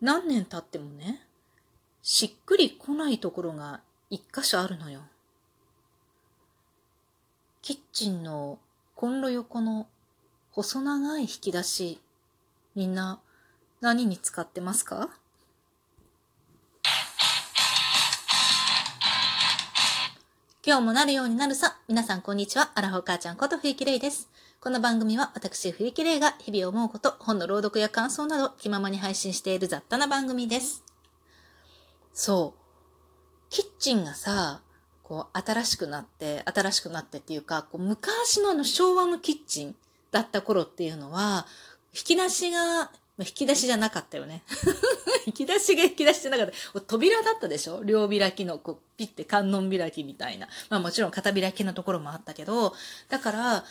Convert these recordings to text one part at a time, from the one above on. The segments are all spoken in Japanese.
何年経ってもね、しっくりこないところが一箇所あるのよ。キッチンのコンロ横の細長い引き出し、みんな何に使ってますか？今日もなるようになるさ。皆さんこんにちは。アラフォー母ちゃんこと冬木玲です。この番組は私冬木玲が日々思うこと、本の朗読や感想など気ままに配信している雑多な番組です。そう。キッチンがさ、こう新しくなって、新しくなってっていうか、こう昔のあの昭和のキッチンだった頃っていうのは、引き出しがま引き出しじゃなかったよね。引き出しが引き出しじゃなかった。扉だったでしょ？両開きの、こう、ピッて観音開きみたいな。まあもちろん片開きのところもあったけど、だから、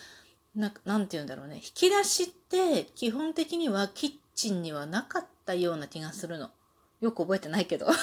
ななんて言うんだろうね。引き出しって基本的にはキッチンにはなかったような気がするの。よく覚えてないけど。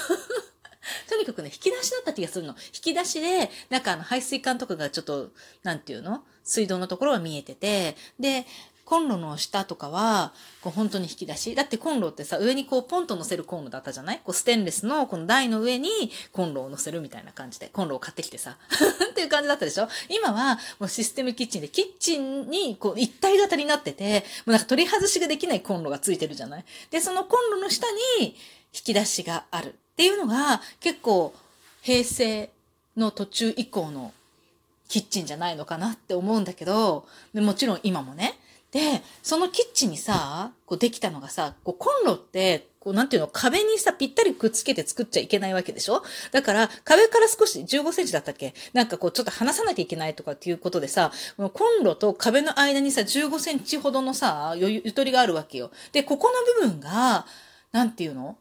とにかくね、引き出しだった気がするの。引き出しで、なんかあの排水管とかがちょっと、なんていうの？水道のところは見えてて、で、コンロの下とかは、こう本当に引き出し。だってコンロってさ、上にこうポンと乗せるコンロだったじゃない？こうステンレスのこの台の上にコンロを乗せるみたいな感じで、コンロを買ってきてさ。っていう感じだったでしょ？今はもうシステムキッチンで、キッチンにこう一体型になってて、もうなんか取り外しができないコンロがついてるじゃない？で、そのコンロの下に引き出しがあるっていうのが結構平成の途中以降のキッチンじゃないのかなって思うんだけど、もちろん今もね、で、そのキッチンにさ、こうできたのがさ、こうコンロって、こうなんていうの、壁にさ、ぴったりくっつけて作っちゃいけないわけでしょ？だから、壁から少し15センチだったっけ？なんかこう、ちょっと離さなきゃいけないとかっていうことでさ、このコンロと壁の間にさ、15センチほどのさ、ゆとりがあるわけよ。で、ここの部分が、なんていうの？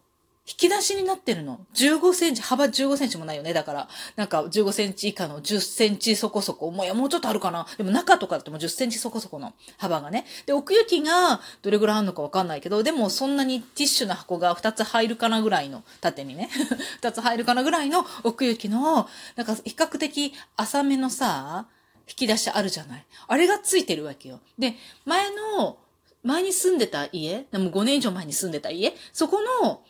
引き出しになってるの。15センチ、幅15センチもないよね。だから、なんか15センチ以下の10センチそこそこ。もういや、もうちょっとあるかな。でも中とかだともう10センチそこそこの幅がね。で、奥行きがどれぐらいあるのかわかんないけど、でもそんなにティッシュの箱が2つ入るかなぐらいの、縦にね。2つ入るかなぐらいの奥行きの、なんか比較的浅めのさ、引き出しあるじゃない。あれがついてるわけよ。で、前の、前に住んでた家、でも5年以上前に住んでた家、そこの、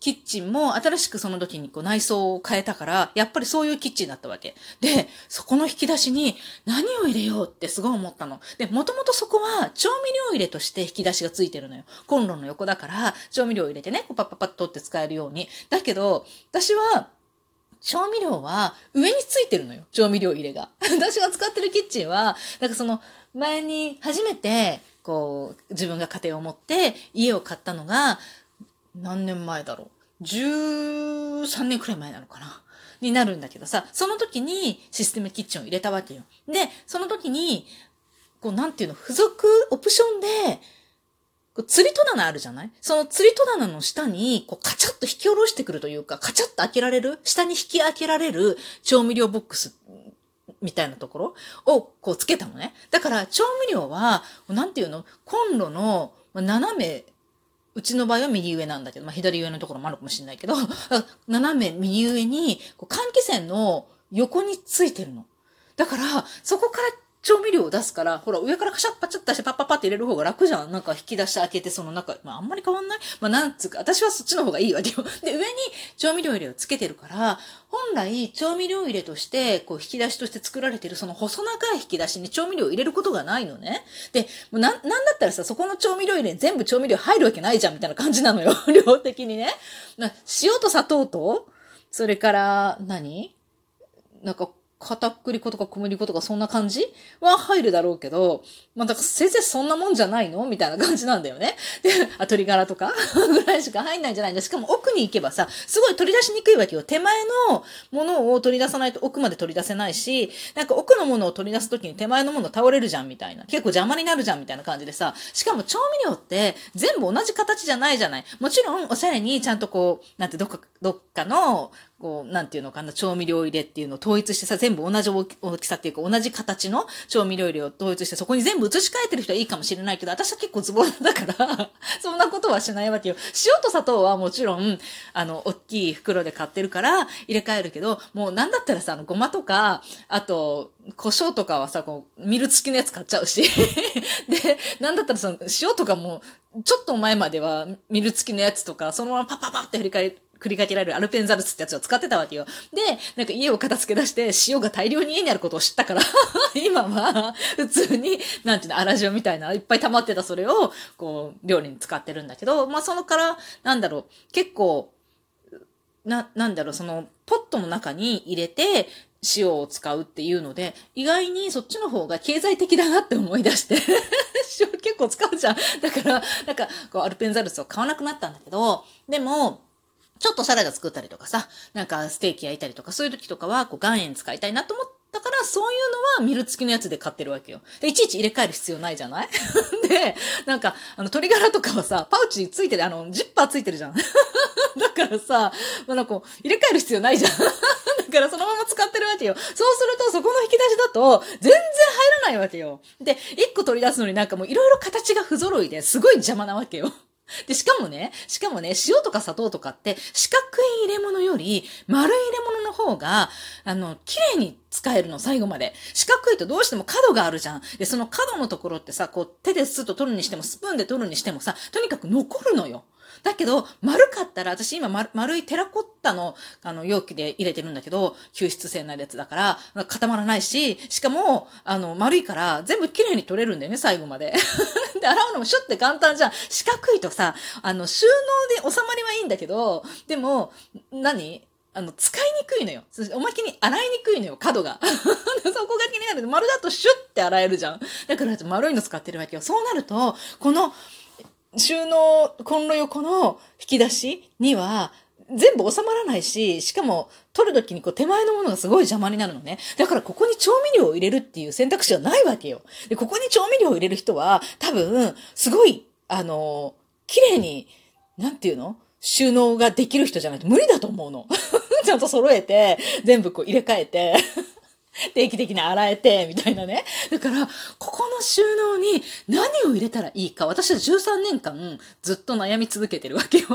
キッチンも新しくその時にこう内装を変えたから、やっぱりそういうキッチンだったわけ。で、そこの引き出しに何を入れようってすごい思ったの。で、もともとそこは調味料入れとして引き出しがついてるのよ。コンロの横だから、調味料入れてね、こうパッパッパッとって使えるように。だけど、私は、調味料は上についてるのよ。調味料入れが。私が使ってるキッチンは、なんかその、前に初めて、こう、自分が家庭を持って家を買ったのが、何年前だろう。13年くらい前なのかな。になるんだけどさ、その時にシステムキッチンを入れたわけよ。で、その時に、こう、なんていうの、付属オプションで、釣り戸棚あるじゃない？その釣り戸棚の下に、こう、カチャッと引き下ろしてくるというか、カチャッと開けられる？下に引き開けられる調味料ボックスみたいなところ？を、こう、つけたのね。だから、調味料は、なんていうの？コンロの斜めうちの場合は右上なんだけど、まあ、左上のところもあるかもしれないけど、斜め右上に、換気扇の横についてるの。だから、そこから調味料を出すから、ほら、上からカシャッパチャッとしてパッパッパって入れる方が楽じゃん。なんか引き出して開けて、その中、まああんまり変わんない？まあなんつうか、私はそっちの方がいいわけよ。で、上に調味料入れをつけてるから、本来調味料入れとして、こう引き出しとして作られてるその細長い引き出しに調味料を入れることがないのね。で、もうな、なんだったらさ、そこの調味料入れに全部調味料入るわけないじゃんみたいな感じなのよ。量的にね。塩と砂糖と、それから、何？なんか、片栗粉とか小麦粉とかそんな感じは入るだろうけど、まあ、だから先生そんなもんじゃないの？みたいな感じなんだよね。で、あ、鶏ガラとか？ぐらいしか入んないんじゃないんだ。しかも奥に行けばさ、すごい取り出しにくいわけよ。手前のものを取り出さないと奥まで取り出せないし、なんか奥のものを取り出すときに手前のもの倒れるじゃんみたいな。結構邪魔になるじゃんみたいな感じでさ、しかも調味料って全部同じ形じゃないじゃない。もちろんおしゃれにちゃんとこう、なんてどっか、どっかのこう、なんていうのかな、調味料入れっていうのを統一してさ、全部同じ大きさっていうか、同じ形の調味料入れを統一して、そこに全部移し替えてる人はいいかもしれないけど、私は結構ズボラだから そんなことはしないわけよ。塩と砂糖はもちろん、あの、大きい袋で買ってるから、入れ替えるけど、もうなんだったらさ、あの、ごまとか、あと、胡椒とかはさ、こう、ミル付きのやつ買っちゃうし で、なんだったらその、塩とかも、ちょっと前まではミル付きのやつとか、そのままパパパって振り返繰り返られるアルペンザルスってやつを使ってたわけよ。で、なんか家を片付け出して塩が大量に家にあることを知ったから 今は普通に、なんていうの、粗塩みたいな、いっぱい溜まってたそれを、こう、料理に使ってるんだけど、まあそのから、なんだろう、結構、な、なんだろう、その、ポットの中に入れて、塩を使うっていうので、意外にそっちの方が経済的だなって思い出して塩 結構使うじゃん。だから、なんか、こう、アルペンザルスを買わなくなったんだけど、でも、ちょっとサラダ作ったりとかさ、なんかステーキ焼いたりとか、そういう時とかは、こう、岩塩使いたいなと思ったから、そういうのはミル付きのやつで買ってるわけよ。で、いちいち入れ替える必要ないじゃない？で、なんか、あの、鶏ガラとかはさ、パウチついてる、あの、ジッパーついてるじゃん。だからさ、まあ、なんか、入れ替える必要ないじゃん。だからそのまま使ってるわけよ。そうすると、そこの引き出しだと、全然入らないわけよ。で、一個取り出すのになんかもういろいろ形が不揃いですごい邪魔なわけよ。で、しかもね、しかもね、塩とか砂糖とかって、四角い入れ物より、丸い入れ物の方が、あの、綺麗に使えるの、最後まで。四角いとどうしても角があるじゃん。で、その角のところってさ、こう、手でスッと取るにしても、スプーンで取るにしてもさ、とにかく残るのよ。だけど、丸かったら、私今丸丸いテラコッタのあの容器で入れてるんだけど、吸湿性なやつだから、固まらないし、しかも、あの、丸いから全部綺麗に取れるんだよね、最後まで。洗うのもシュッて簡単じゃん。四角いとさ、あの、収納で収まりはいいんだけど、でも、何？あの、使いにくいのよ。おまけに洗いにくいのよ、角が。そこが気になる。丸だとシュッて洗えるじゃん。だから丸いの使ってるわけよ。そうなると、この、収納コンロ横の引き出しには、全部収まらないし、しかも取るときにこう手前のものがすごい邪魔になるのね。だからここに調味料を入れるっていう選択肢はないわけよ。で、ここに調味料を入れる人は多分、すごい、あの、綺麗に、なんていうの？収納ができる人じゃないと無理だと思うの。ちゃんと揃えて、全部こう入れ替えて 定期的に洗えて、みたいなね。だから、ここの収納に何を入れたらいいか、私は13年間ずっと悩み続けてるわけよ。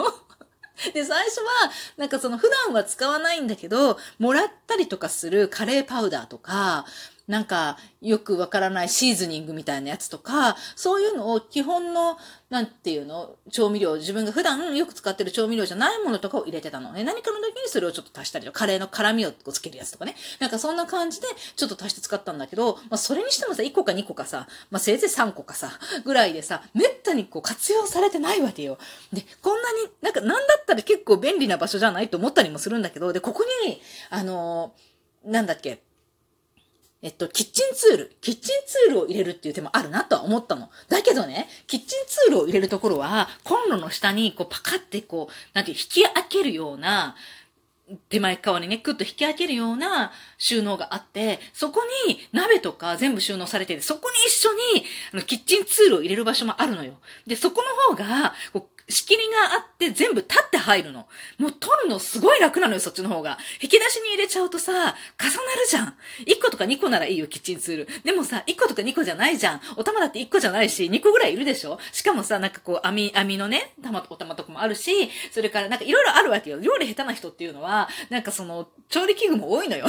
で、最初は、なんかその普段は使わないんだけど、もらったりとかするカレーパウダーとか、なんか、よくわからないシーズニングみたいなやつとか、そういうのを基本の、なんていうの、調味料、自分が普段よく使ってる調味料じゃないものとかを入れてたのね。何かの時にそれをちょっと足したりとか、カレーの辛みをつけるやつとかね。なんかそんな感じで、ちょっと足して使ったんだけど、まあそれにしてもさ、1個か2個かさ、まあせいぜい3個かさ、ぐらいでさ、めったにこう活用されてないわけよ。で、こんなに、なんかなんだったら結構便利な場所じゃないと思ったりもするんだけど、で、ここに、あのー、なんだっけ、えっと、キッチンツール、キッチンツールを入れるっていう手もあるなとは思ったの。だけどね、キッチンツールを入れるところは、コンロの下にこうパカってこう、なんていう、引き開けるような、手前側にね、クッと引き開けるような収納があって、そこに鍋とか全部収納されてて、そこに一緒にあのキッチンツールを入れる場所もあるのよ。で、そこの方が、こう仕切りがあって全部立って入るの。もう取るのすごい楽なのよ、そっちの方が。引き出しに入れちゃうとさ、重なるじゃん。1個とか2個ならいいよ、キッチンツール。でもさ、1個とか2個じゃないじゃん。お玉だって1個じゃないし、2個ぐらいいるでしょしかもさ、なんかこう、網、網のね、玉、お玉とかもあるし、それからなんかいろいろあるわけよ。料理下手な人っていうのは、なんかその、調理器具も多いのよ。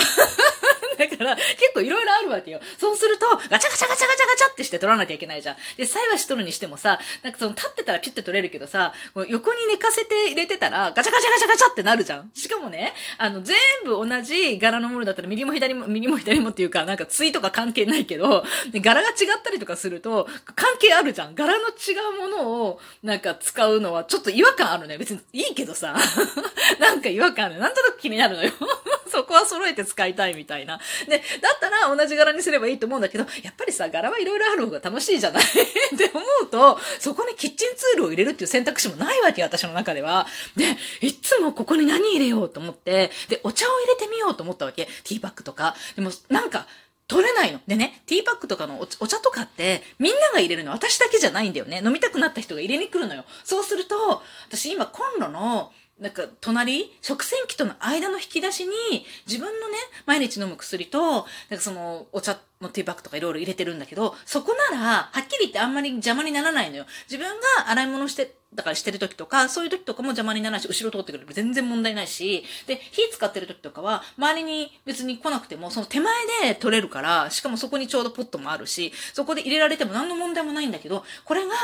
だから、結構いろいろあるわけよ。そうすると、ガチャガチャガチャガチャガチャってして取らなきゃいけないじゃん。で、菜箸取るにしてもさ、なんかその立ってたらピュッて取れるけどさ、横に寝かせて入れてたら、ガチャガチャガチャガチャってなるじゃん。しかもね、あの、全部同じ柄のものだったら、右も左も、右も左もっていうか、なんか対とか関係ないけど、柄が違ったりとかすると、関係あるじゃん。柄の違うものを、なんか使うのはちょっと違和感あるね。別にいいけどさ、なんか違和感ある。なんとなく気になるのよ。そこは揃えて使いたいみたいな。で、だったら同じ柄にすればいいと思うんだけど、やっぱりさ、柄はいろいろある方が楽しいじゃない？って思うと、そこにキッチンツールを入れるっていう選択肢もないわけ、私の中では。で、いつもここに何入れようと思って、で、お茶を入れてみようと思ったわけ。ティーパックとか。でも、なんか、取れないの。でね、ティーパックとかのお茶とかって、みんなが入れるの私だけじゃないんだよね。飲みたくなった人が入れに来るのよ。そうすると、私今コンロの、なんか、隣、食洗機との間の引き出しに、自分のね、毎日飲む薬と、なんかその、お茶のティーバッグとかいろいろ入れてるんだけど、そこなら、はっきり言ってあんまり邪魔にならないのよ。自分が洗い物して、だからしてる時とか、そういう時とかも邪魔にならないし、後ろ通ってくれば全然問題ないし、で、火使ってる時とかは、周りに別に来なくても、その手前で取れるから、しかもそこにちょうどポットもあるし、そこで入れられても何の問題もないんだけど、これが、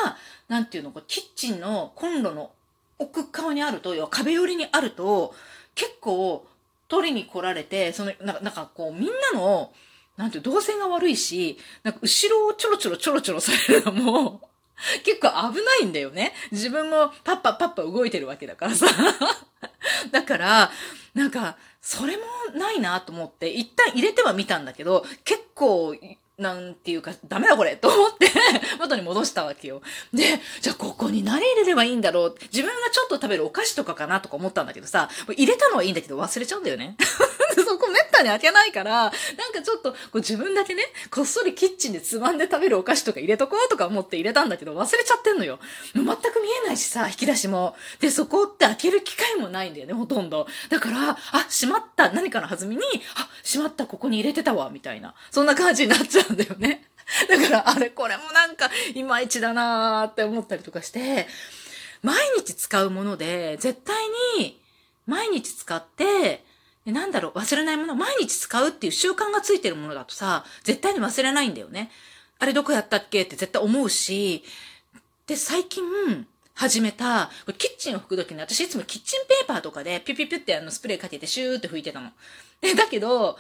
なんていうの、キッチンのコンロの奥側にあると、要は壁寄りにあると、結構、取りに来られて、その、なんか、こう、みんなの、なんていう、動線が悪いし、なんか後ろをちょろちょろちょろちょろされるのも、結構危ないんだよね。自分もパッパパッパ動いてるわけだからさ。だから、なんか、それもないなと思って、一旦入れてはみたんだけど、結構なんていうか、ダメだこれと思って 元に戻したわけよ。で、じゃあここに何入れればいいんだろう？自分がちょっと食べるお菓子とかかなとか思ったんだけどさ、入れたのはいいんだけど忘れちゃうんだよね。そこめったに開けないから、なんかちょっとこう自分だけね、こっそりキッチンでつまんで食べるお菓子とか入れとこうとか思って入れたんだけど忘れちゃってんのよ。全く見えないしさ、引き出しも。で、そこって開ける機会もないんだよね、ほとんど。だから、あ、しまった、何かの弾みに、あ、しまった、ここに入れてたわ、みたいな。そんな感じになっちゃうんだよね。だから、あれ、これもなんか、いまいちだなーって思ったりとかして、毎日使うもので、絶対に、毎日使って、なんだろう、忘れないもの、毎日使うっていう習慣がついてるものだとさ、絶対に忘れないんだよね。あれどこやったっけ？って絶対思うし、で、最近、始めた、キッチンを拭くときに私いつもキッチンペーパーとかでピュピュピュってあのスプレーかけてシューって拭いてたの。だけど、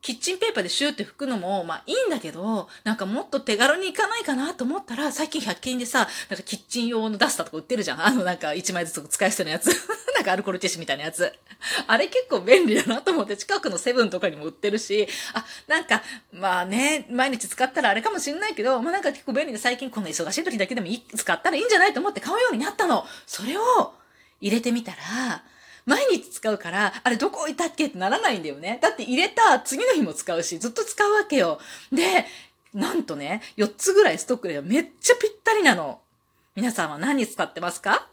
キッチンペーパーでシューって拭くのも、まあいいんだけど、なんかもっと手軽にいかないかなと思ったら、最近100均でさ、なんかキッチン用のダスターとか売ってるじゃん。あのなんか1枚ずつ使い捨てのやつ。なんかアルコールティッシュみたいなやつ。あれ結構便利だなと思って、近くのセブンとかにも売ってるし、あ、なんか、まあね、毎日使ったらあれかもしんないけど、まあなんか結構便利で最近この忙しい時だけでもいい使ったらいいんじゃないと思って買うようになったの。それを入れてみたら、毎日使うから、あれどこ置いたっけってならないんだよね。だって入れた次の日も使うし、ずっと使うわけよ。で、なんとね、4つぐらいストックでめっちゃぴったりなの。皆さんは何に使ってますか？